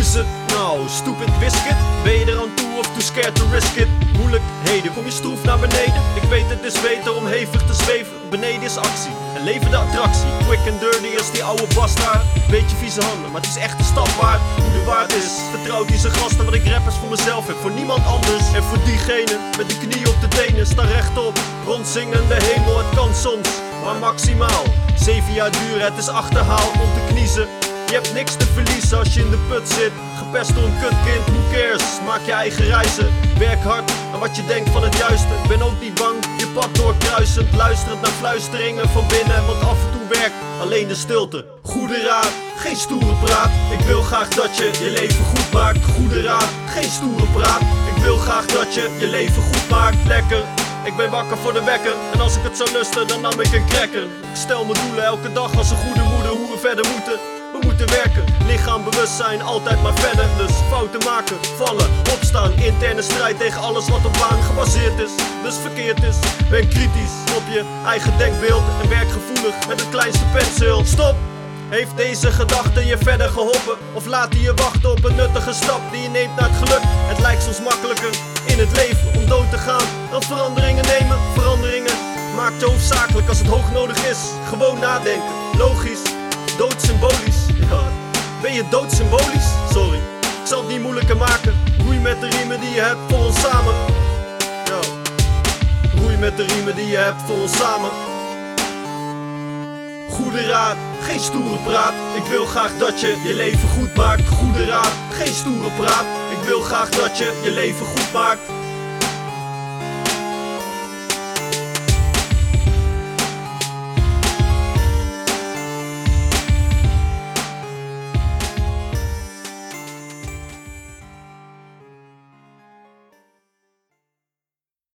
is het nou? Stupid biscuit? Ben je er aan toe of too scared to risk it? Moeilijkheden, kom je stroef naar beneden? Ik weet het is beter om hevig te zweven Beneden is actie en leven de attractie Quick and dirty als die oude bastard Beetje vieze handen, maar het is echt een stap waard Hoe de waard is, vertrouwt die zijn gasten Wat ik rappers voor mezelf heb, voor niemand anders En voor diegene met de knie op de tenen Sta rechtop, rondzingende hemel Het kan soms, maar maximaal Zeven jaar duren, het is achterhaald om te kniezen je hebt niks te verliezen als je in de put zit. Gepest door een kutkind, who cares? Maak je eigen reizen. Werk hard aan wat je denkt van het juiste. Ben ook niet bang, je pad doorkruisend. Luisterend naar fluisteringen van binnen. Want af en toe werkt alleen de stilte. Goede raad, geen stoere praat. Ik wil graag dat je je leven goed maakt. Goede raad, geen stoere praat. Ik wil graag dat je je leven goed maakt. Lekker. Ik ben wakker voor de wekker En als ik het zou lusten, dan nam ik een cracker Ik stel mijn doelen elke dag als een goede moeder Hoe we verder moeten werken, lichaam, bewustzijn, altijd maar verder. Dus fouten maken, vallen, opstaan. Interne strijd tegen alles wat op waan gebaseerd is. Dus verkeerd is. Ben kritisch op je eigen denkbeeld. En werk gevoelig met het kleinste penseel. Stop! Heeft deze gedachte je verder geholpen? Of laat die je wachten op een nuttige stap die je neemt naar het geluk? Het lijkt soms makkelijker in het leven om dood te gaan dan veranderingen nemen. Veranderingen maakt je hoofdzakelijk als het hoog nodig is. Gewoon nadenken, logisch, doodsymbolisch. Ben je doodsymbolisch? Sorry, ik zal het niet moeilijker maken. Roei met de riemen die je hebt voor ons samen. Ja. Roei met de riemen die je hebt voor ons samen. Goede raad, geen stoere praat. Ik wil graag dat je je leven goed maakt. Goede raad, geen stoere praat. Ik wil graag dat je je leven goed maakt.